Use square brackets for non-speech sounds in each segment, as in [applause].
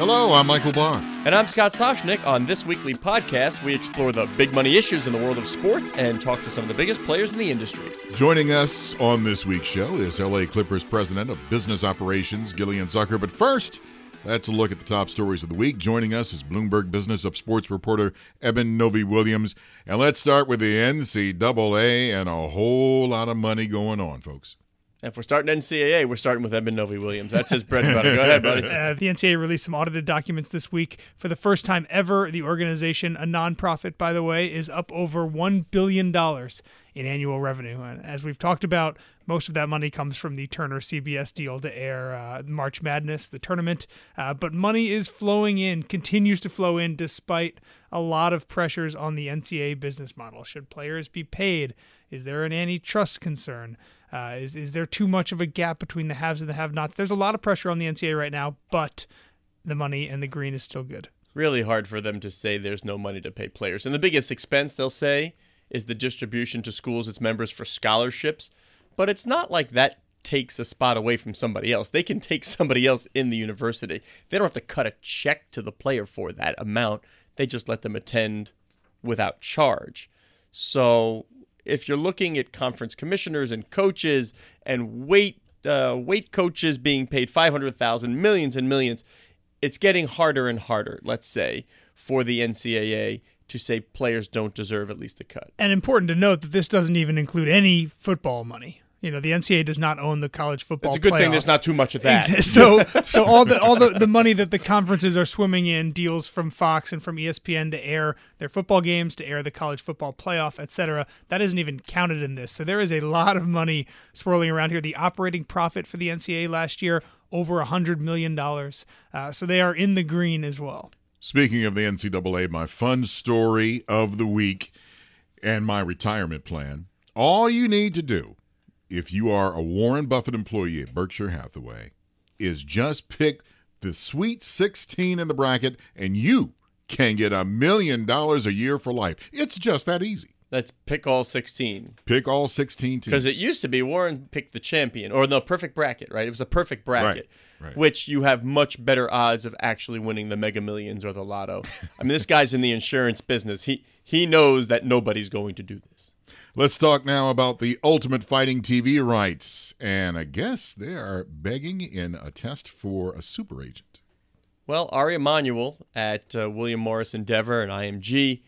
Hello, I'm Michael Barr. And I'm Scott Soshnick. On this weekly podcast, we explore the big money issues in the world of sports and talk to some of the biggest players in the industry. Joining us on this week's show is LA Clippers President of Business Operations, Gillian Zucker. But first, let's look at the top stories of the week. Joining us is Bloomberg Business of Sports reporter Eben Novy-Williams. And let's start with the NCAA and a whole lot of money going on, folks. If we're starting NCAA, we're starting with Eben Novy-Williams. That's his bread and butter. Go ahead, buddy. [laughs] Uh, the NCAA released some audited documents this week. For the first time ever, the organization, a nonprofit, by the way, is up over $1 billion in annual revenue. And as we've talked about, most of that money comes from the Turner CBS deal to air uh, March Madness, the tournament. Uh, but money is flowing in, continues to flow in, despite a lot of pressures on the NCAA business model. Should players be paid? Is there an antitrust concern? Uh, is is there too much of a gap between the haves and the have-nots? There's a lot of pressure on the NCAA right now, but the money and the green is still good. Really hard for them to say there's no money to pay players. And the biggest expense they'll say is the distribution to schools its members for scholarships. But it's not like that takes a spot away from somebody else. They can take somebody else in the university. They don't have to cut a check to the player for that amount. They just let them attend without charge. So if you're looking at conference commissioners and coaches and weight uh, weight coaches being paid 500,000 millions and millions, it's getting harder and harder, let's say, for the NCAA to say players don't deserve at least a cut. And important to note that this doesn't even include any football money. You know, the NCAA does not own the college football. It's a good playoff. thing there's not too much of that. So, [laughs] so all the all the, the money that the conferences are swimming in deals from Fox and from ESPN to air their football games, to air the college football playoff, etc. That isn't even counted in this. So there is a lot of money swirling around here. The operating profit for the NCAA last year over a hundred million dollars. Uh, so they are in the green as well. Speaking of the NCAA, my fun story of the week and my retirement plan. All you need to do if you are a Warren Buffett employee at Berkshire Hathaway, is just pick the Sweet 16 in the bracket, and you can get a million dollars a year for life. It's just that easy. Let's pick all 16. Pick all 16 teams. Because it used to be Warren picked the champion, or the perfect bracket, right? It was a perfect bracket, Right, right. which you have much better odds of actually winning the Mega Millions or the Lotto. I mean, this guy's in the insurance business. He he knows that nobody's going to do this. Let's talk now about the Ultimate Fighting TV rights. And I guess they are begging in a test for a super agent. Well, Ari Emanuel at uh, William Morris Endeavor and IMG,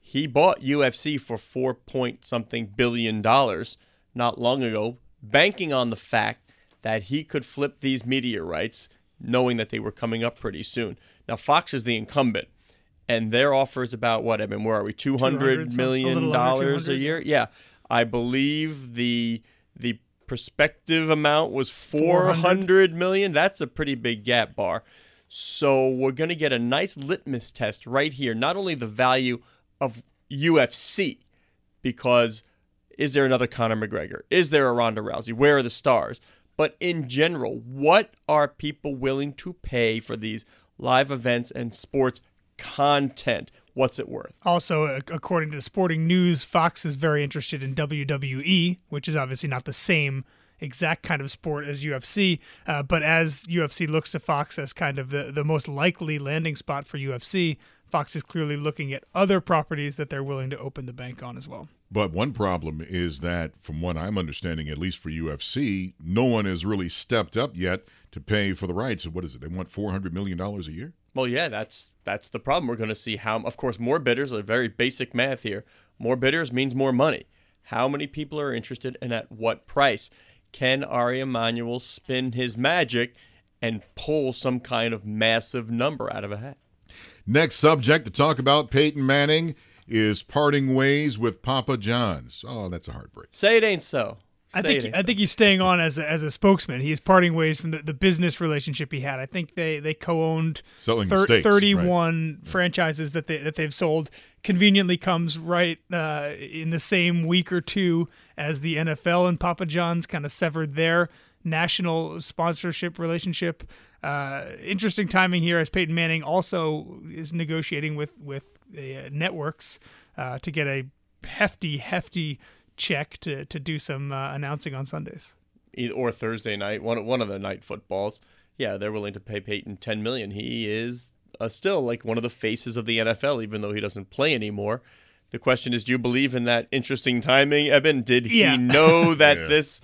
he bought UFC for four point something billion dollars not long ago, banking on the fact that he could flip these media rights, knowing that they were coming up pretty soon. Now, Fox is the incumbent, and their offer is about what? I mean, where are we? Two 200 hundred million dollars a year? Yeah, I believe the the prospective amount was 400 400 million. That's a pretty big gap bar. So we're going to get a nice litmus test right here. Not only the value of UFC, because is there another Conor McGregor? Is there a Ronda Rousey? Where are the stars? But in general, what are people willing to pay for these live events and sports content? What's it worth? Also, according to Sporting News, Fox is very interested in WWE, which is obviously not the same exact kind of sport as UFC. Uh, but as UFC looks to Fox as kind of the, the most likely landing spot for UFC, Fox is clearly looking at other properties that they're willing to open the bank on as well. But one problem is that, from what I'm understanding, at least for UFC, no one has really stepped up yet to pay for the rights. Of what is it? They want four hundred million dollars a year. Well, yeah, that's that's the problem. We're going to see how, of course, more bidders. A very basic math here. More bidders means more money. How many people are interested, and at what price? Can Ari Emanuel spin his magic and pull some kind of massive number out of a hat? Next subject to talk about Peyton Manning is parting ways with Papa John's. Oh, that's a heartbreak. Say it ain't so. I think I think he's staying on as a, as a spokesman. He's parting ways from the, the business relationship he had. I think they, they co-owned Selling thir- steaks, 31 franchises that they that they've sold. Conveniently comes right uh, in the same week or two as the NFL and Papa John's kind of severed their national sponsorship relationship. Uh, interesting timing here as Peyton Manning also is negotiating with with uh, networks uh, to get a hefty hefty check to to do some uh, announcing on Sundays. Or Thursday night, one one of the night footballs. Yeah, they're willing to pay Peyton ten million. He is uh, still like one of the faces of the NFL, even though he doesn't play anymore. The question is, do you believe in that interesting timing, Evan? Did he Yeah. know [laughs] that Yeah. this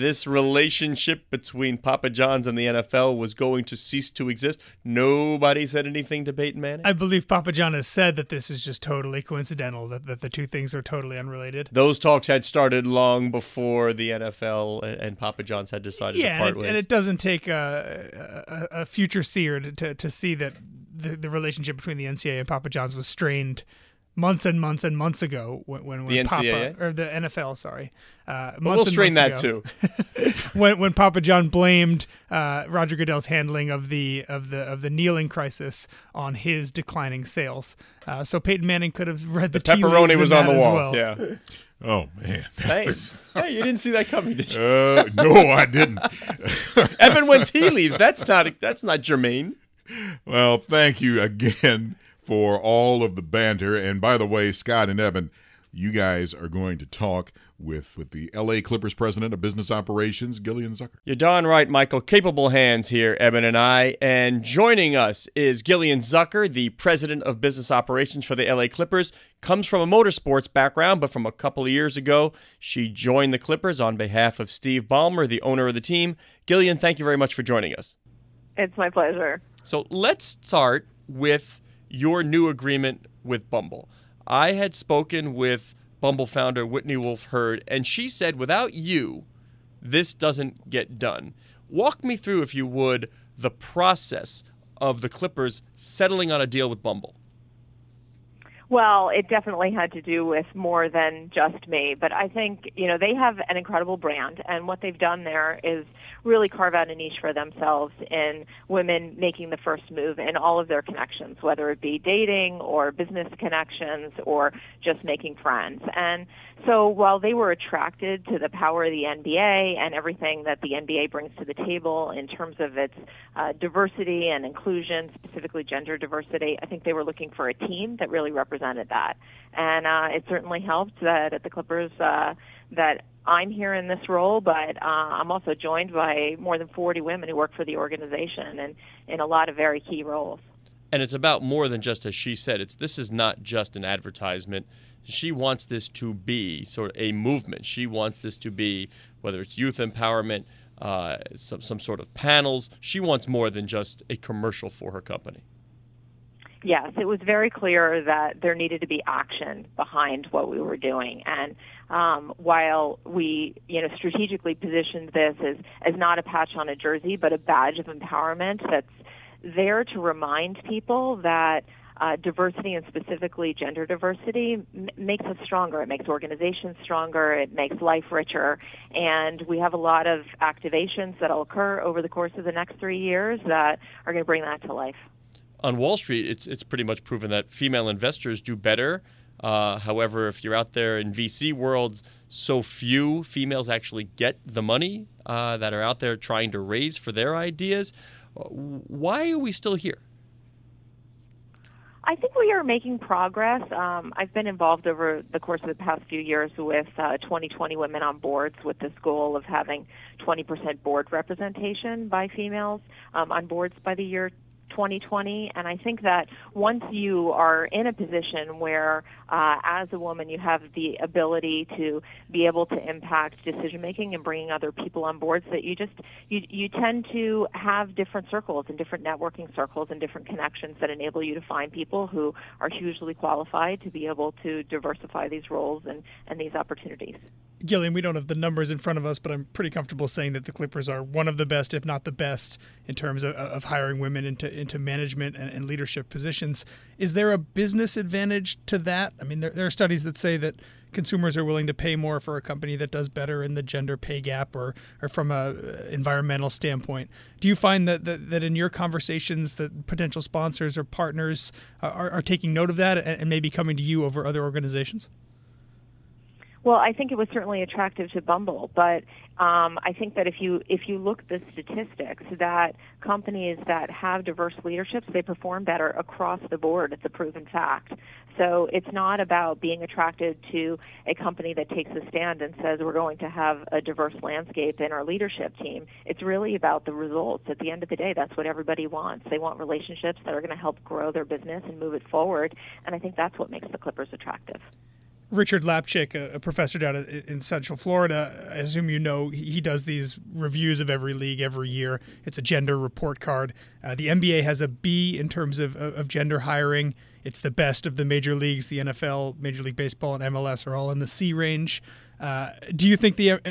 this relationship between Papa John's and the NFL was going to cease to exist? Nobody said anything to Peyton Manning. I believe Papa John has said that this is just totally coincidental, that, that the two things are totally unrelated. Those talks had started long before the NFL and, and Papa John's had decided Yeah, to part and it, ways. and it doesn't take a, a, a future seer to, to, to see that the, the relationship between the NCAA and Papa John's was strained months and months and months ago when, when, when The Papa NCAA? or the NFL, sorry, uh, But months we'll and strain that ago. too. [laughs] when when Papa John blamed uh, Roger Goodell's handling of the of the of the kneeling crisis on his declining sales. Uh, so Peyton Manning could have read the, The pepperoni leaves was on the wall. well. Yeah. [laughs] Oh man. [laughs] Thanks. hey, you didn't see that coming, did you? Uh, no, I didn't. Evan went tea leaves. That's not that's not germane. Well, thank you again for all of the banter. And by the way, Scott and Evan, you guys are going to talk with with the LA Clippers president of business operations, Gillian Zucker. You're darn right, Michael. Capable hands here, Evan and I. And joining us is Gillian Zucker, the president of business operations for the LA Clippers. Comes from a motorsports background, but from a couple of years ago, she joined the Clippers on behalf of Steve Ballmer, the owner of the team. Gillian, thank you very much for joining us. It's my pleasure. So let's start with your new agreement with Bumble. I had spoken with Bumble founder Whitney Wolfe Herd, and she said, without you, this doesn't get done. Walk me through, if you would, the process of the Clippers settling on a deal with Bumble. Well, it definitely had to do with more than just me, but I think, you know, they have an incredible brand and what they've done there is really carve out a niche for themselves in women making the first move in all of their connections, whether it be dating or business connections or just making friends. And so while they were attracted to the power of the NBA and everything that the NBA brings to the table in terms of its uh, diversity and inclusion, specifically gender diversity, I think they were looking for a team that really represented that. And uh, it certainly helped that at the Clippers uh, that I'm here in this role, but uh, I'm also joined by more than 40 women who work for the organization and in a lot of very key roles. And it's about more than just as she said. It's this is not just an advertisement. She wants this to be sort of a movement. She wants this to be whether it's youth empowerment, uh, some some sort of panels. She wants more than just a commercial for her company. Yes, it was very clear that there needed to be action behind what we were doing. And um, while we, you know, strategically positioned this as, as not a patch on a jersey, but a badge of empowerment that's there to remind people that uh, diversity and specifically gender diversity m- makes us stronger. It makes organizations stronger. It makes life richer. And we have a lot of activations that will occur over the course of the next three years that are going to bring that to life. On Wall Street, it's it's pretty much proven that female investors do better. Uh, however, if you're out there in VC worlds, so few females actually get the money uh, that are out there trying to raise for their ideas. Uh, Why are we still here? I think we are making progress. Um, I've been involved over the course of the past few years with uh, 2020 women on boards with this goal of having 20% board representation by females um, on boards by the year 2020. And I think that once you are in a position where, uh, as a woman, you have the ability to be able to impact decision making and bringing other people on board, so that you just you you tend to have different circles and different networking circles and different connections that enable you to find people who are hugely qualified to be able to diversify these roles and and these opportunities. Gillian, we don't have the numbers in front of us, but I'm pretty comfortable saying that the Clippers are one of the best, if not the best, in terms of, of hiring women into into management and, and, leadership positions. Is there a business advantage to that? I mean, there, there, are studies that say that consumers are willing to pay more for a company that does better in the gender pay gap or, or from a uh, environmental standpoint. Do you find that, that, that in your conversations that potential sponsors or partners are, are taking note of that and maybe coming to you over other organizations? Well, I think it was certainly attractive to Bumble, but um, I think that if you if you look at the statistics, that companies that have diverse leaderships they perform better across the board. It's a proven fact. So it's not about being attracted to a company that takes a stand and says we're going to have a diverse landscape in our leadership team. It's really about the results. At the end of the day, that's what everybody wants. They want relationships that are going to help grow their business and move it forward. And I think that's what makes the Clippers attractive. Richard Lapchick, a, professor down in Central Florida, I assume you know he does these reviews of every league every year. It's a gender report card. Uh, the NBA has a B in terms of, of gender hiring. It's the best of the major leagues. The NFL, Major League Baseball, and MLS are all in the C range. Uh, do you think the uh, uh,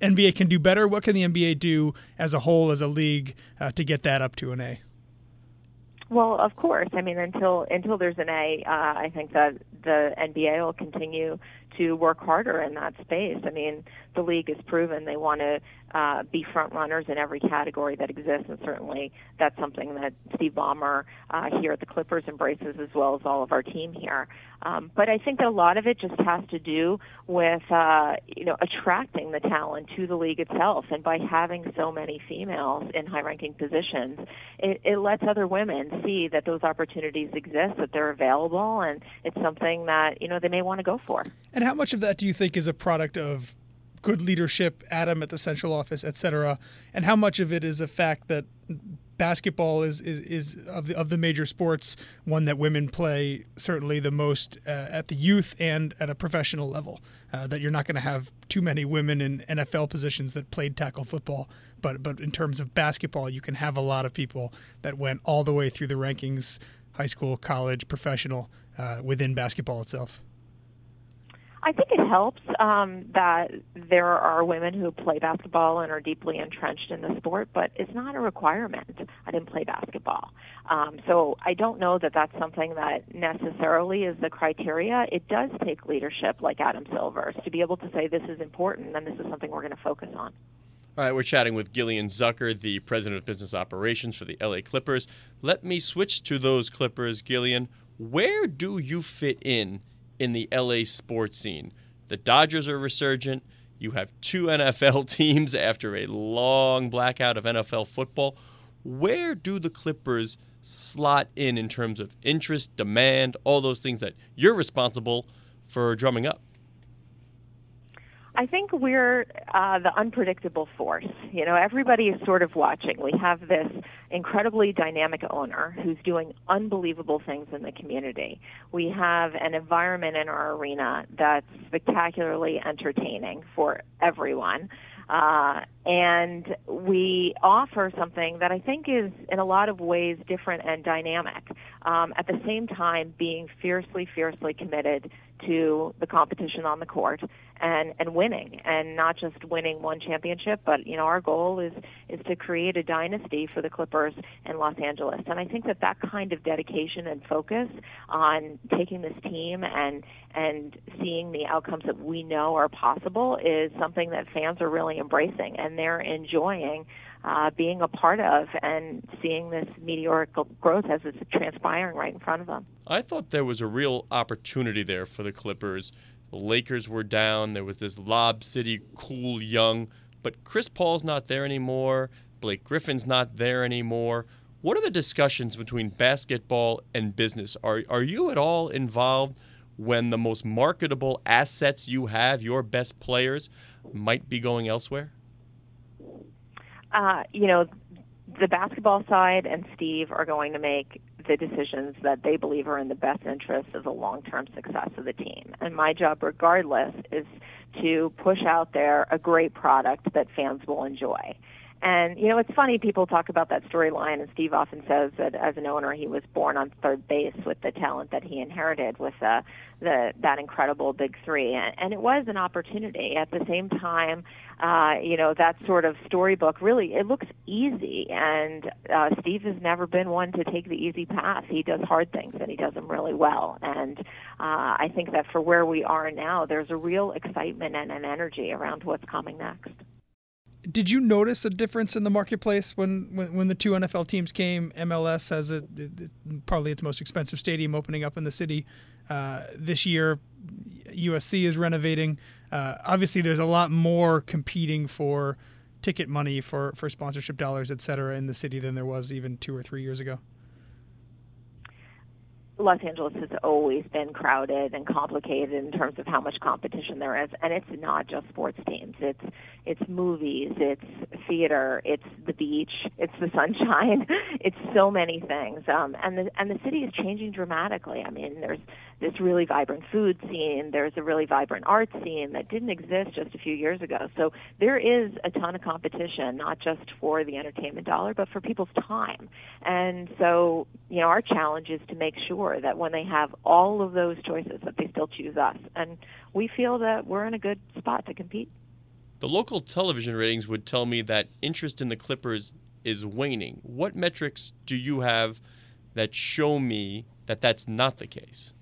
NBA can do better? What can the NBA do as a whole, as a league, uh, to get that up to an A? Well, of course. I mean, until until there's an A, uh, I think that the NBA will continue to work harder in that space. I mean, the league has proven they want to uh, be front runners in every category that exists, and certainly that's something that Steve Ballmer uh, here at the Clippers embraces as well as all of our team here. Um, but I think that a lot of it just has to do with uh, you know attracting the talent to the league itself, and by having so many females in high-ranking positions, it, it lets other women see that those opportunities exist, that they're available, and it's something that you know they may want to go for. And how much of that do you think is a product of good leadership, Adam at the central office, et cetera, and how much of it is a fact that basketball is, is, is of, the, of the major sports one that women play certainly the most uh, at the youth and at a professional level. Uh, that you're not going to have too many women in NFL positions that played tackle football, but but in terms of basketball, you can have a lot of people that went all the way through the rankings, high school, college, professional, uh, within basketball itself. I think it helps um, that there are women who play basketball and are deeply entrenched in the sport, but it's not a requirement. I didn't play basketball. Um, so I don't know that that's something that necessarily is the criteria. It does take leadership like Adam Silver's to be able to say this is important and this is something we're going to focus on. All right, we're chatting with Gillian Zucker, the president of business operations for the LA Clippers. Let me switch to those Clippers, Gillian. Where do you fit in in the LA sports scene. The Dodgers are resurgent. You have two [laughs] NFL teams after a long blackout of NFL football. Where do the Clippers slot in in terms of interest, demand, all those things that you're responsible for drumming up? I think we're uh, the unpredictable force. You know, everybody is sort of watching. We have this incredibly dynamic owner who's doing unbelievable things in the community. We have an environment in our arena that's spectacularly entertaining for everyone. Uh, and we offer something that I think is, in a lot of ways, different and dynamic. Um, at the same time, being fiercely, fiercely committed to the competition on the court and and winning and not just winning one championship but you know our goal is is to create a dynasty for the Clippers in Los Angeles. And I think that that kind of dedication and focus on taking this team and and seeing the outcomes that we know are possible is something that fans are really embracing and they're enjoying uh, being a part of and seeing this meteoric growth as it's transpiring right in front of them. I thought there was a real opportunity there for the Clippers the Lakers were down. There was this Lob City cool young, but Chris Paul's not there anymore. Blake Griffin's not there anymore. What are the discussions between basketball and business? Are are you at all involved when the most marketable assets you have, your best players, might be going elsewhere? Uh, you know, the basketball side and Steve are going to make the decisions that they believe are in the best interest of the long-term success of the team. And my job, regardless, is to push out there a great product that fans will enjoy. And you know, it's funny people talk about that storyline, and Steve often says that as an owner, he was born on third base with the talent that he inherited with uh, the that incredible big three, and, and it was an opportunity. At the same time, uh, you know, that sort of storybook really it looks easy, and uh, Steve has never been one to take the easy path. He does hard things, and he does them really well. And uh, I think that for where we are now, there's a real excitement and an energy around what's coming next did you notice a difference in the marketplace when, when, when the two NFL teams came? MLS has a, probably its most expensive stadium opening up in the city uh, this year. USC is renovating. Uh, obviously, there's a lot more competing for ticket money for, for sponsorship dollars, et cetera, in the city than there was even two or three years ago. Los Angeles has always been crowded and complicated in terms of how much competition there is, and it's not just sports teams. It's it's movies, it's theater, it's the beach, it's the [laughs] sunshine, it's so many things. Um, and the and the city is changing dramatically. I mean, there's this really vibrant food scene, there's a really vibrant art scene that didn't exist just a few years ago. So there is a ton of competition, not just for the entertainment dollar, but for people's time. And so, you know, our challenge is to make sure that when they have all of those choices, that they still choose us. And we feel that we're in a good spot to compete. The local television ratings would tell me that interest in the Clippers is waning. What metrics do you have that show me that that's not the case?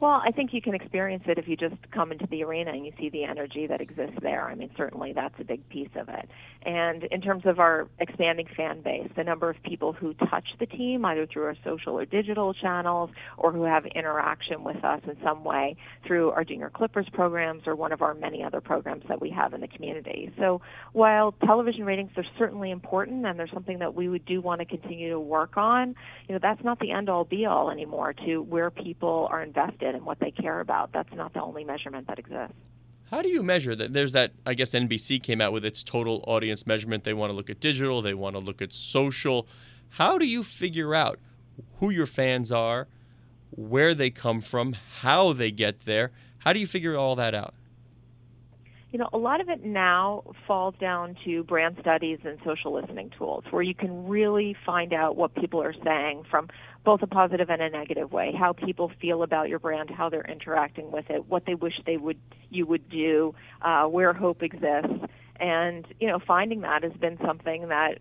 Well, I think you can experience it if you just come into the arena and you see the energy that exists there. I mean, certainly that's a big piece of it. And in terms of our expanding fan base, the number of people who touch the team, either through our social or digital channels, or who have interaction with us in some way through our Junior Clippers programs or one of our many other programs that we have in the community. So while television ratings are certainly important and they're something that we would do want to continue to work on, you know, that's not the end all be all anymore to where people are invested and what they care about. That's not the only measurement that exists. How do you measure that? There's that, I guess NBC came out with its total audience measurement. They want to look at digital, they want to look at social. How do you figure out who your fans are, where they come from, how they get there? How do you figure all that out? you know, a lot of it now falls down to brand studies and social listening tools where you can really find out what people are saying from both a positive and a negative way, how people feel about your brand, how they're interacting with it, what they wish they would you would do, uh, where hope exists. And, you know, finding that has been something that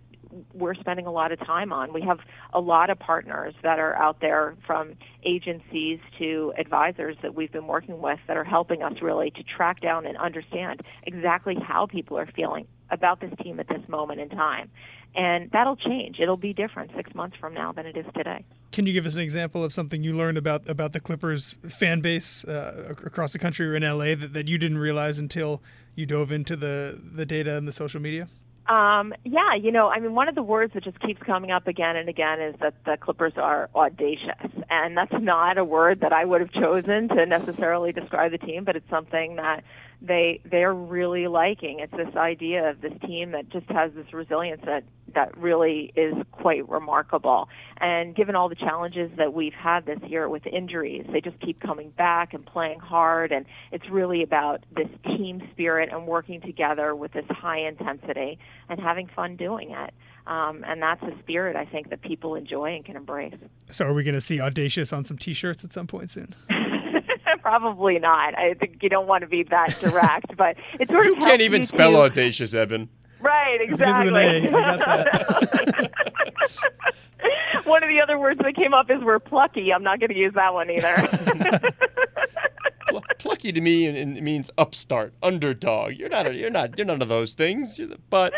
we're spending a lot of time on. We have a lot of partners that are out there from agencies to advisors that we've been working with that are helping us really to track down and understand exactly how people are feeling about this team at this moment in time. And that'll change. It'll be different six months from now than it is today. Can you give us an example of something you learned about about the Clippers fan base uh, across the country or in LA that, that you didn't realize until you dove into the, the data and the social media? Um, yeah, you know, I mean, one of the words that just keeps coming up again and again is that the Clippers are audacious, and that's not a word that I would have chosen to necessarily describe the team, but it's something that they they're really liking. It's this idea of this team that just has this resilience that that really is quite remarkable. And given all the challenges that we've had this year with injuries, they just keep coming back and playing hard. And it's really about this team spirit and working together with this high intensity and having fun doing it. Um, and that's a spirit I think that people enjoy and can embrace. So, are we going to see audacious on some T-shirts at some point soon? [laughs] Probably not. I think you don't want to be that [laughs] direct, but it sort of you can't even spell to... audacious, Evan. Right, exactly. [laughs] one of the other words that came up is we're plucky. I'm not going to use that one either. [laughs] plucky to me means upstart, underdog. You're not. A, you're not. You're none of those things. But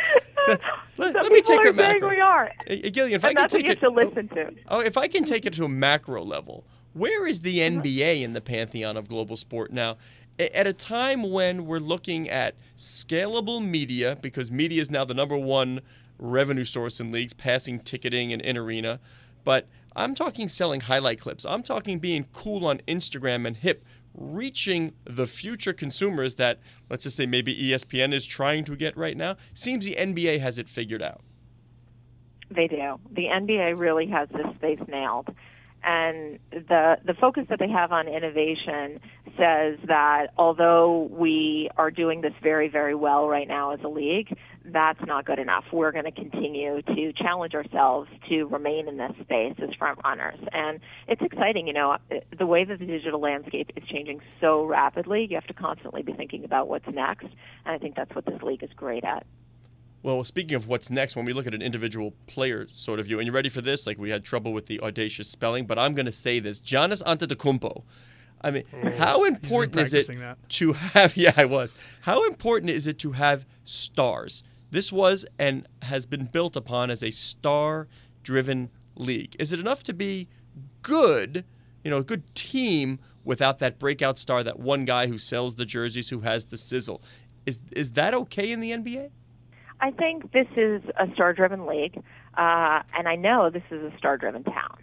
let, let me take it macro. We are. Hey, Gillian, if and I can take it to listen to. Oh, oh, if I can take it to a macro level, where is the uh-huh. NBA in the pantheon of global sport now? At a time when we're looking at scalable media, because media is now the number one revenue source in leagues, passing ticketing and in arena. But I'm talking selling highlight clips. I'm talking being cool on Instagram and hip, reaching the future consumers that, let's just say, maybe ESPN is trying to get right now. Seems the NBA has it figured out. They do. The NBA really has this space nailed and the the focus that they have on innovation says that although we are doing this very very well right now as a league that's not good enough. We're going to continue to challenge ourselves to remain in this space as front runners. And it's exciting you know the way that the digital landscape is changing so rapidly you have to constantly be thinking about what's next. And i think that's what this league is great at well, speaking of what's next, when we look at an individual player sort of view, and you're ready for this? Like we had trouble with the audacious spelling, but I'm going to say this: Giannis Antetokounmpo. I mean, oh, how important is it that. to have? [laughs] Yeah, I was. How important is it to have stars? This was and has been built upon as a star-driven league. Is it enough to be good? You know, a good team without that breakout star, that one guy who sells the jerseys, who has the sizzle. Is is that okay in the NBA? I think this is a star-driven league, uh, and I know this is a star-driven town.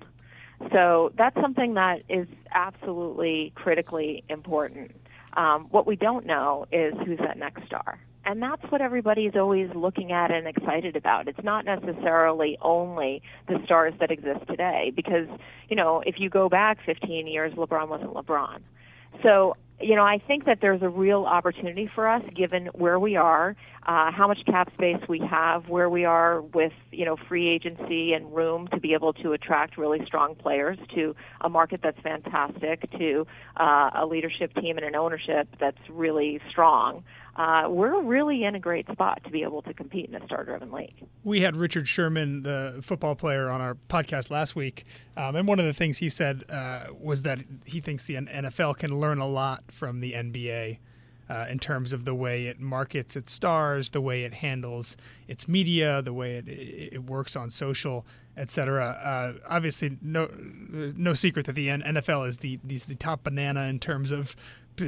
So that's something that is absolutely critically important. Um, what we don't know is who's that next star. And that's what everybody is always looking at and excited about. It's not necessarily only the stars that exist today because, you know, if you go back 15 years, LeBron wasn't LeBron. So you know, I think that there's a real opportunity for us given where we are, uh, how much cap space we have, where we are with, you know, free agency and room to be able to attract really strong players to a market that's fantastic, to uh, a leadership team and an ownership that's really strong uh, we're really in a great spot to be able to compete in a star-driven league. We had Richard Sherman, the football player, on our podcast last week, um, and one of the things he said uh, was that he thinks the NFL can learn a lot from the NBA. Uh, in terms of the way it markets its stars, the way it handles its media, the way it, it, it works on social, etc. Uh, obviously, no no secret that the NFL is the the top banana in terms of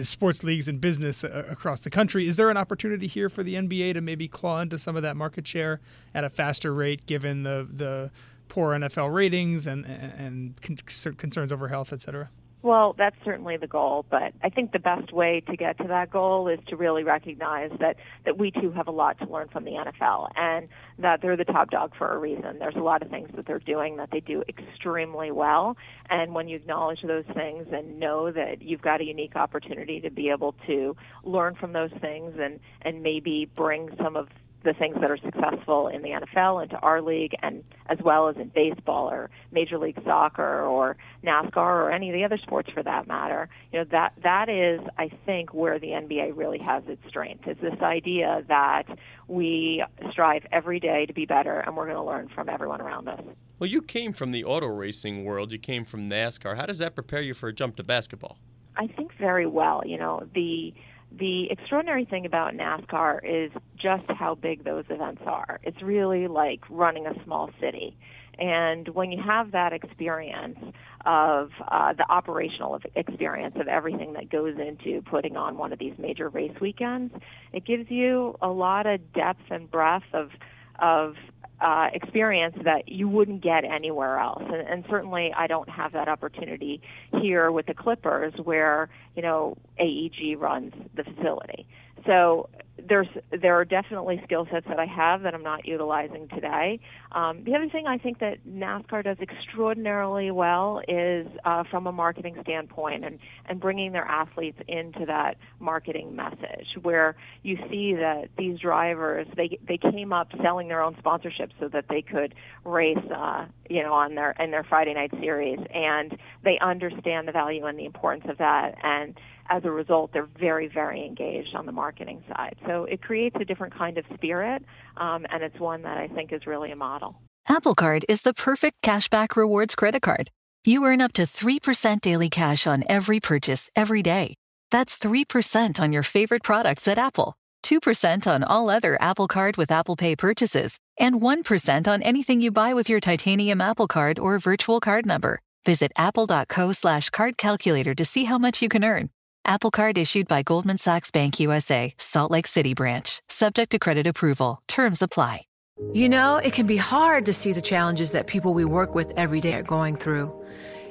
sports leagues and business uh, across the country. Is there an opportunity here for the NBA to maybe claw into some of that market share at a faster rate, given the the poor NFL ratings and and concerns over health, et cetera? Well, that's certainly the goal, but I think the best way to get to that goal is to really recognize that, that we too have a lot to learn from the NFL and that they're the top dog for a reason. There's a lot of things that they're doing that they do extremely well, and when you acknowledge those things and know that you've got a unique opportunity to be able to learn from those things and, and maybe bring some of the things that are successful in the NFL into our league and as well as in baseball or Major League Soccer or NASCAR or any of the other sports for that matter. You know, that that is I think where the NBA really has its strength is this idea that we strive every day to be better and we're going to learn from everyone around us. Well, you came from the auto racing world, you came from NASCAR. How does that prepare you for a jump to basketball? I think very well. You know, the the extraordinary thing about NASCAR is just how big those events are. It's really like running a small city. And when you have that experience of uh, the operational experience of everything that goes into putting on one of these major race weekends, it gives you a lot of depth and breadth of of uh, experience that you wouldn't get anywhere else. And, and certainly, I don't have that opportunity here with the Clippers, where you know AEG runs the facility. So there's there are definitely skill sets that I have that I'm not utilizing today. Um, the other thing I think that NASCAR does extraordinarily well is uh, from a marketing standpoint and and bringing their athletes into that marketing message, where you see that these drivers they they came up selling their own sponsorships so that they could race, uh, you know, on their in their Friday night series, and they understand the value and the importance of that and as a result, they're very, very engaged on the marketing side. So it creates a different kind of spirit, um, and it's one that I think is really a model. Apple Card is the perfect cashback rewards credit card. You earn up to 3% daily cash on every purchase every day. That's 3% on your favorite products at Apple, 2% on all other Apple Card with Apple Pay purchases, and 1% on anything you buy with your titanium Apple Card or virtual card number. Visit apple.co slash card calculator to see how much you can earn. Apple Card issued by Goldman Sachs Bank USA, Salt Lake City branch. Subject to credit approval. Terms apply. You know, it can be hard to see the challenges that people we work with every day are going through.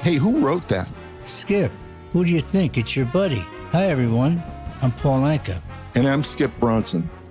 Hey, who wrote that? Skip, who do you think? It's your buddy. Hi, everyone. I'm Paul Anka. And I'm Skip Bronson.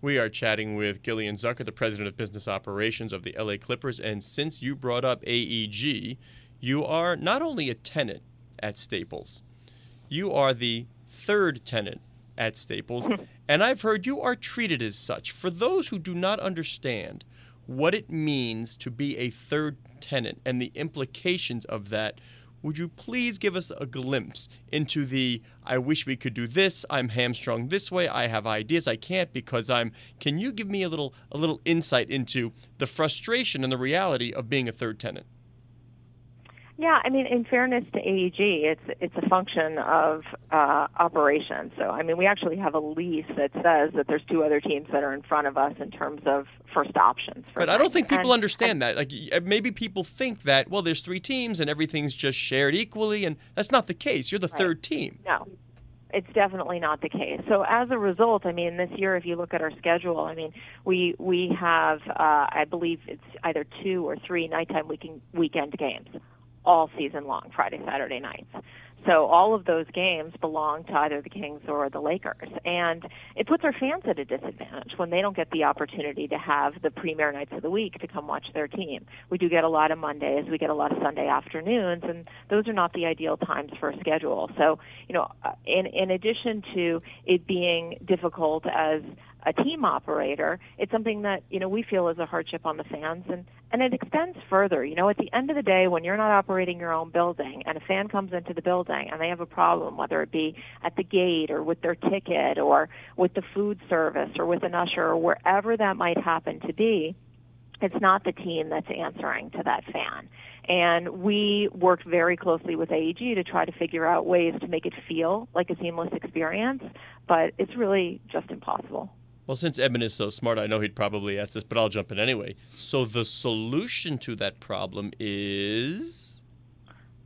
We are chatting with Gillian Zucker, the president of business operations of the LA Clippers. And since you brought up AEG, you are not only a tenant at Staples, you are the third tenant at Staples. [laughs] and I've heard you are treated as such. For those who do not understand what it means to be a third tenant and the implications of that, would you please give us a glimpse into the I wish we could do this, I'm hamstrung this way, I have ideas, I can't because I'm can you give me a little a little insight into the frustration and the reality of being a third tenant? Yeah, I mean, in fairness to AEG, it's it's a function of uh, operations. So, I mean, we actually have a lease that says that there's two other teams that are in front of us in terms of first options. But I don't think people and, understand and, that. Like, maybe people think that well, there's three teams and everything's just shared equally, and that's not the case. You're the right. third team. No, it's definitely not the case. So as a result, I mean, this year, if you look at our schedule, I mean, we we have, uh, I believe it's either two or three nighttime weekend weekend games all season long, Friday, Saturday nights. So all of those games belong to either the Kings or the Lakers. And it puts our fans at a disadvantage when they don't get the opportunity to have the premier nights of the week to come watch their team. We do get a lot of Mondays, we get a lot of Sunday afternoons, and those are not the ideal times for a schedule. So, you know, uh, in, in addition to it being difficult as a team operator, it's something that, you know, we feel is a hardship on the fans and, and it extends further. You know, at the end of the day, when you're not operating your own building and a fan comes into the building and they have a problem, whether it be at the gate or with their ticket or with the food service or with an usher or wherever that might happen to be, it's not the team that's answering to that fan. And we worked very closely with AEG to try to figure out ways to make it feel like a seamless experience, but it's really just impossible. Well, since Edmund is so smart, I know he'd probably ask this, but I'll jump in anyway. So the solution to that problem is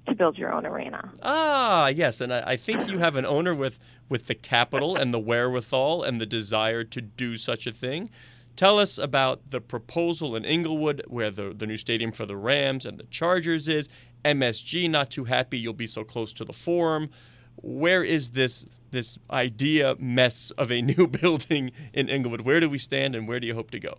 to build your own arena. Ah, yes, and I, I think you have an owner with with the capital and the wherewithal and the desire to do such a thing. Tell us about the proposal in Inglewood, where the, the new stadium for the Rams and the Chargers is. MSG not too happy you'll be so close to the Forum. Where is this this idea mess of a [laughs] new building in Inglewood? Where do we stand and where do you hope to go?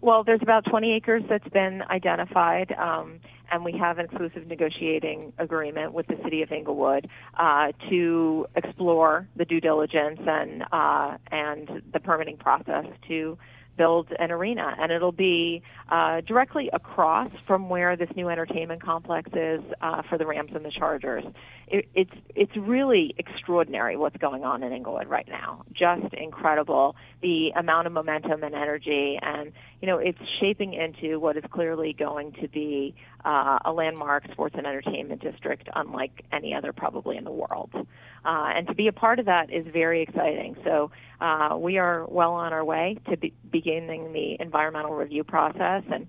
Well, there's about 20 acres that's been identified, um, and we have an exclusive negotiating agreement with the city of Inglewood uh, to explore the due diligence and uh, and the permitting process to build an arena, and it'll be uh, directly across from where this new entertainment complex is uh, for the Rams and the Chargers. It, it's it's really extraordinary what's going on in Inglewood right now. Just incredible the amount of momentum and energy, and you know it's shaping into what is clearly going to be uh, a landmark sports and entertainment district unlike any other probably in the world. Uh, and to be a part of that is very exciting. So uh, we are well on our way to be beginning the environmental review process, and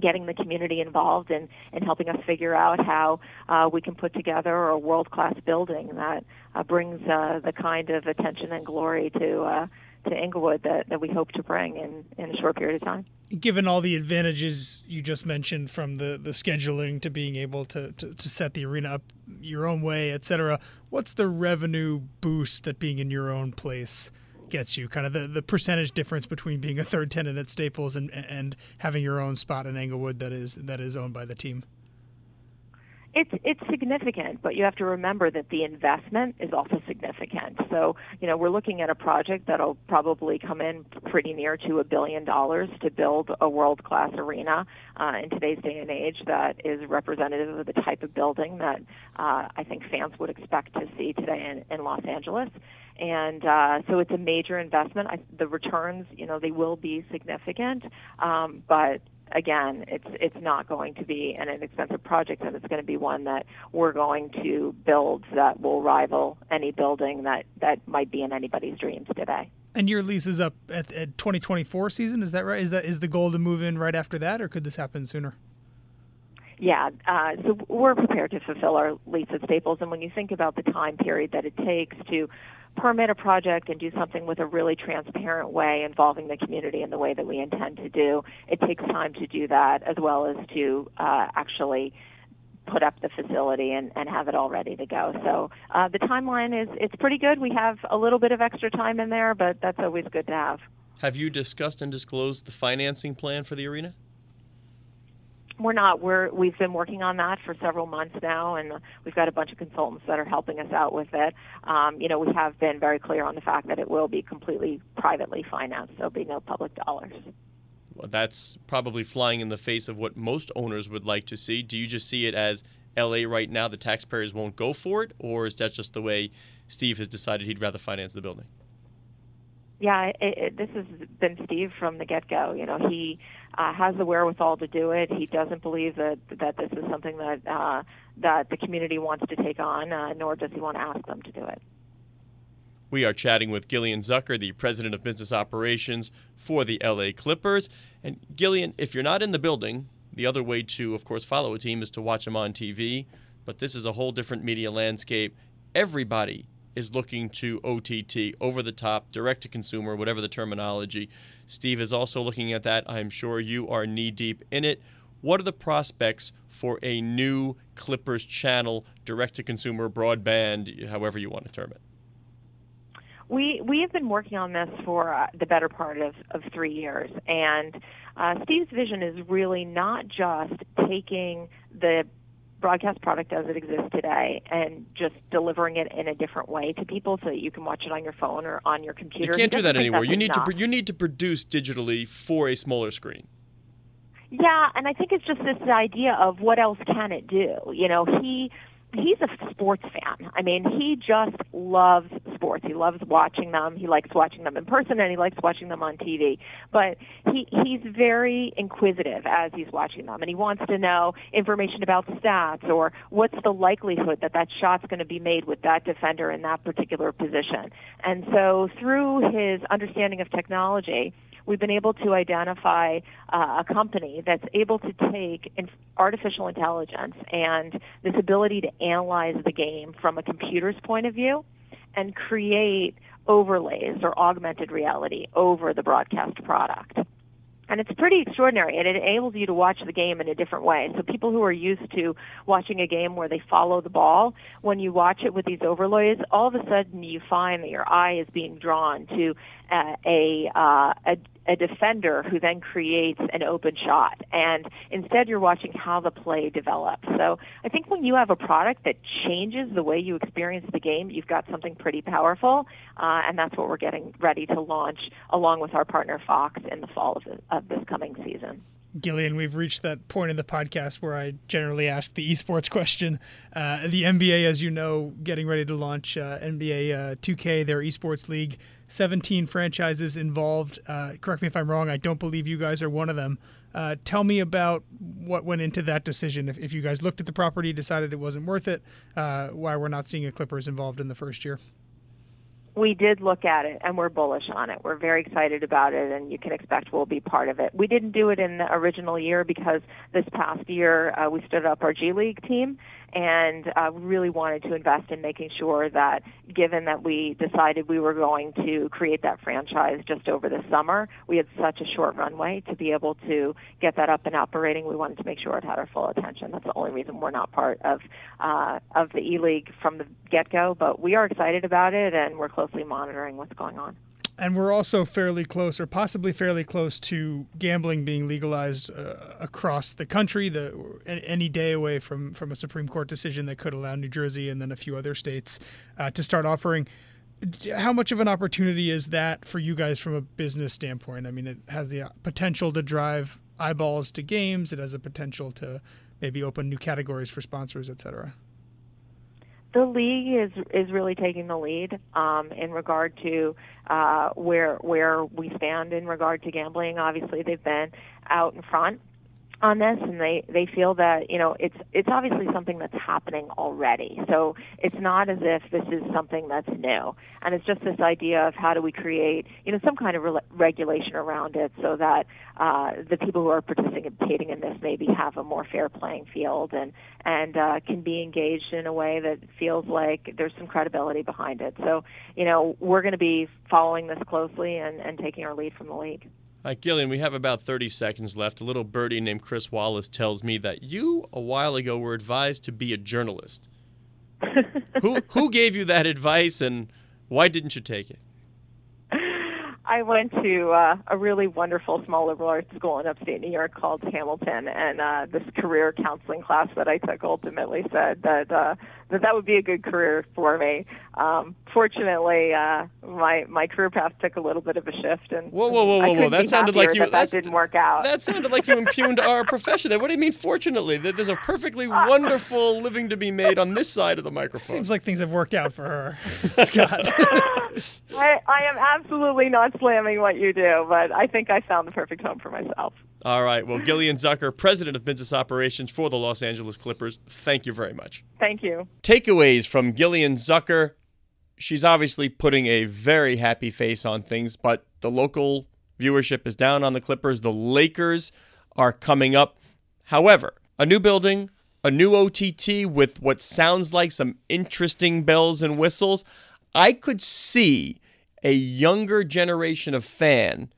getting the community involved and in helping us figure out how uh, we can put together a world-class building that uh, brings uh, the kind of attention and glory to uh, to Inglewood that, that we hope to bring in, in a short period of time. Given all the advantages you just mentioned from the, the scheduling to being able to, to, to set the arena up your own way, et cetera, what's the revenue boost that being in your own place gets you? Kind of the, the percentage difference between being a third tenant at Staples and, and having your own spot in Inglewood that is that is owned by the team? It's it's significant, but you have to remember that the investment is also significant. So, you know, we're looking at a project that'll probably come in pretty near to a billion dollars to build a world-class arena uh, in today's day and age that is representative of the type of building that uh, I think fans would expect to see today in, in Los Angeles and uh, so it's a major investment. I, the returns, you know, they will be significant, um, but again, it's it's not going to be an inexpensive project, and it's going to be one that we're going to build that will rival any building that that might be in anybody's dreams today. And your lease is up at, at 2024 season. Is that right? Is that is the goal to move in right after that, or could this happen sooner? Yeah, uh, so we're prepared to fulfill our lease at Staples, and when you think about the time period that it takes to permit a project and do something with a really transparent way involving the community in the way that we intend to do, it takes time to do that as well as to uh, actually put up the facility and, and have it all ready to go. So uh, the timeline is it's pretty good. We have a little bit of extra time in there, but that's always good to have. Have you discussed and disclosed the financing plan for the arena? We're not we're we've been working on that for several months now and we've got a bunch of consultants that are helping us out with it. Um, you know we have been very clear on the fact that it will be completely privately financed there'll be no public dollars. Well, that's probably flying in the face of what most owners would like to see. Do you just see it as LA right now the taxpayers won't go for it or is that just the way Steve has decided he'd rather finance the building yeah, it, it, this has been Steve from the get-go. You know, he uh, has the wherewithal to do it. He doesn't believe that that this is something that uh, that the community wants to take on, uh, nor does he want to ask them to do it. We are chatting with Gillian Zucker, the president of business operations for the LA Clippers. And Gillian, if you're not in the building, the other way to, of course, follow a team is to watch them on TV. But this is a whole different media landscape. Everybody is looking to OTT, over the top, direct to consumer, whatever the terminology. Steve is also looking at that. I'm sure you are knee deep in it. What are the prospects for a new Clippers channel, direct to consumer, broadband, however you want to term it? We we have been working on this for uh, the better part of, of three years, and uh, Steve's vision is really not just taking the broadcast product as it exists today and just delivering it in a different way to people so that you can watch it on your phone or on your computer. You can't do that anymore. You need enough. to you need to produce digitally for a smaller screen. Yeah, and I think it's just this idea of what else can it do. You know, he he's a sports fan. I mean, he just loves sports. He loves watching them. He likes watching them in person and he likes watching them on TV. But he he's very inquisitive as he's watching them and he wants to know information about stats or what's the likelihood that that shot's going to be made with that defender in that particular position. And so through his understanding of technology, we've been able to identify uh, a company that's able to take artificial intelligence and this ability to analyze the game from a computer's point of view and create overlays or augmented reality over the broadcast product. And it's pretty extraordinary, it enables you to watch the game in a different way. So people who are used to watching a game where they follow the ball, when you watch it with these overlays, all of a sudden you find that your eye is being drawn to uh, a, uh, a a defender who then creates an open shot. And instead, you're watching how the play develops. So I think when you have a product that changes the way you experience the game, you've got something pretty powerful. Uh, and that's what we're getting ready to launch along with our partner Fox in the fall of, the, of this coming season. Gillian, we've reached that point in the podcast where I generally ask the esports question. Uh, the NBA, as you know, getting ready to launch uh, NBA uh, 2K, their esports league. 17 franchises involved. Uh, correct me if I'm wrong. I don't believe you guys are one of them. Uh, tell me about what went into that decision. If, if you guys looked at the property, decided it wasn't worth it, uh, why we're not seeing a Clippers involved in the first year. We did look at it and we're bullish on it. We're very excited about it and you can expect we'll be part of it. We didn't do it in the original year because this past year uh, we stood up our G League team and uh, really wanted to invest in making sure that given that we decided we were going to create that franchise just over the summer, we had such a short runway to be able to get that up and operating. We wanted to make sure it had our full attention. That's the only reason we're not part of uh, of the E League from the get go, but we are excited about it and we're closely monitoring what's going on and we're also fairly close, or possibly fairly close, to gambling being legalized uh, across the country. The any day away from from a Supreme Court decision that could allow New Jersey and then a few other states uh, to start offering. How much of an opportunity is that for you guys from a business standpoint? I mean, it has the potential to drive eyeballs to games. It has a potential to maybe open new categories for sponsors, et cetera the league is is really taking the lead um, in regard to uh, where where we stand in regard to gambling. Obviously, they've been out in front on this and they they feel that you know it's it's obviously something that's happening already. So it's not as if this is something that's new. And it's just this idea of how do we create you know some kind of re- regulation around it so that uh, the people who are participating in this maybe have a more fair playing field and and uh, can be engaged in a way that feels like there's some credibility behind it. So you know we're going to be following this closely and and taking our lead from the league right, Gillian, we have about 30 seconds left. A little birdie named Chris Wallace tells me that you, a while ago, were advised to be a journalist. [laughs] who, who gave you that advice and why didn't you take it? I went to uh, a really wonderful small liberal arts school in upstate New York called Hamilton, and uh, this career counseling class that I took ultimately said that uh, that that would be a good career for me. Um, fortunately, uh, my my career path took a little bit of a shift, and whoa, whoa, whoa, whoa, whoa! That sounded like you that, that didn't work out. That sounded like you impugned our profession. What do you mean? Fortunately, that there's a perfectly [laughs] wonderful living to be made on this side of the microphone. Seems like things have worked out for her, [laughs] Scott. [laughs] I, I am absolutely not slamming what you do, but I think I found the perfect home for myself. All right. Well, Gillian Zucker, president of business operations for the Los Angeles Clippers, thank you very much. Thank you. Takeaways from Gillian Zucker. She's obviously putting a very happy face on things, but the local viewership is down on the Clippers. The Lakers are coming up. However, a new building, a new OTT with what sounds like some interesting bells and whistles. I could see a younger generation of fan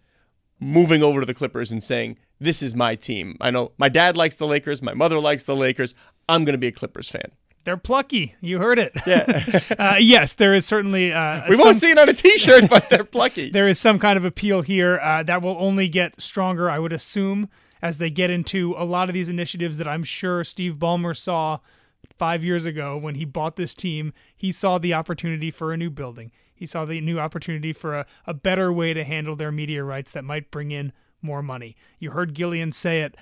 moving over to the Clippers and saying, This is my team. I know my dad likes the Lakers, my mother likes the Lakers. I'm going to be a Clippers fan. They're plucky. You heard it. Yeah. [laughs] uh, yes, there is certainly. Uh, we won't see it on a T-shirt, but they're plucky. [laughs] there is some kind of appeal here uh, that will only get stronger, I would assume, as they get into a lot of these initiatives that I'm sure Steve Ballmer saw five years ago when he bought this team. He saw the opportunity for a new building. He saw the new opportunity for a, a better way to handle their media rights that might bring in more money. You heard Gillian say it.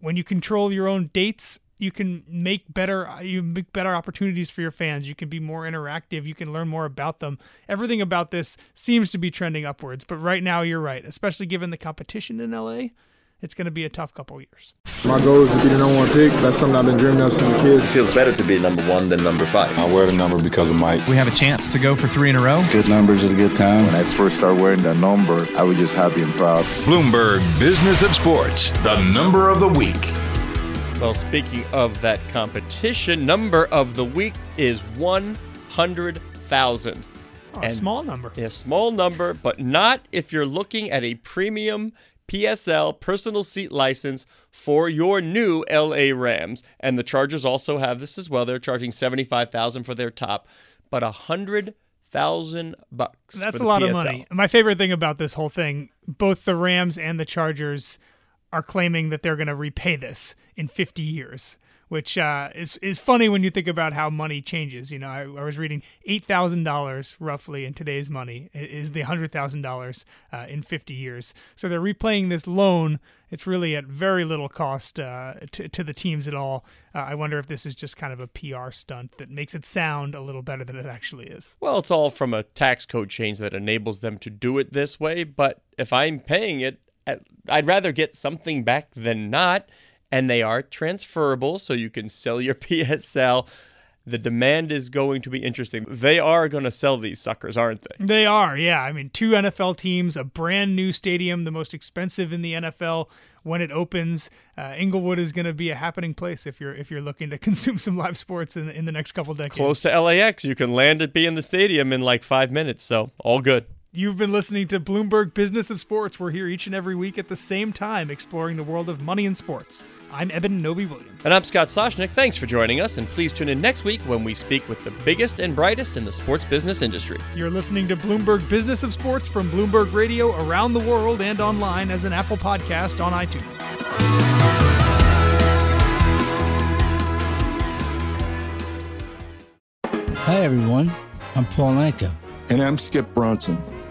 When you control your own dates, you can make better uh, you make better opportunities for your fans. You can be more interactive. You can learn more about them. Everything about this seems to be trending upwards. But right now, you're right, especially given the competition in LA it's going to be a tough couple years. My goal is to be the number one pick. That's something I've been dreaming of since a kid. It feels better to be number one than number five. I wear the number because of Mike. We have a chance to go for three in a row. Good numbers at a good time. When I first started wearing that number, I was just happy and proud. Bloomberg Business of Sports, the number of the week. Well, speaking of that competition, number of the week is 100,000. Oh, a small number. A small number, but not if you're looking at a premium PSL personal seat license for your new LA Rams. And the Chargers also have this as well. They're charging 75,000 for their top, but a hundred thousand bucks. That's a lot PSL. of money. My favorite thing about this whole thing, both the Rams and the Chargers are claiming that they're going to repay this in 50 years which uh, is is funny when you think about how money changes. You know, I, I was reading eight thousand dollars roughly in today's money is the hundred thousand uh, dollars in fifty years. So they're replaying this loan. It's really at very little cost uh, to, to the teams at all. Uh, I wonder if this is just kind of a PR stunt that makes it sound a little better than it actually is. Well, it's all from a tax code change that enables them to do it this way. But if I'm paying it, I'd rather get something back than not and they are transferable, so you can sell your [laughs] PSL. the demand is going to be interesting. They are going to sell these suckers, aren't they? They are, yeah. I mean, two NFL teams, a brand new stadium, the most expensive in the NFL when it opens. Uh, Inglewood is going to be a happening place if you're if you're looking to [laughs] consume some live sports in, in the next couple decades. Close to LAX, you can land at be in the stadium in like five minutes, so all good. You've been listening to Bloomberg Business of Sports. We're here each and every week at the same time exploring the world of money and sports. I'm Eben Novy-Williams. And I'm Scott Soshnick. Thanks for joining us, and please tune in next week when we speak with the biggest and brightest in the sports business industry. You're listening to Bloomberg Business of Sports from Bloomberg Radio around the world and online as an Apple podcast on iTunes. Hi, everyone. I'm Paul Anka. And I'm Skip Bronson.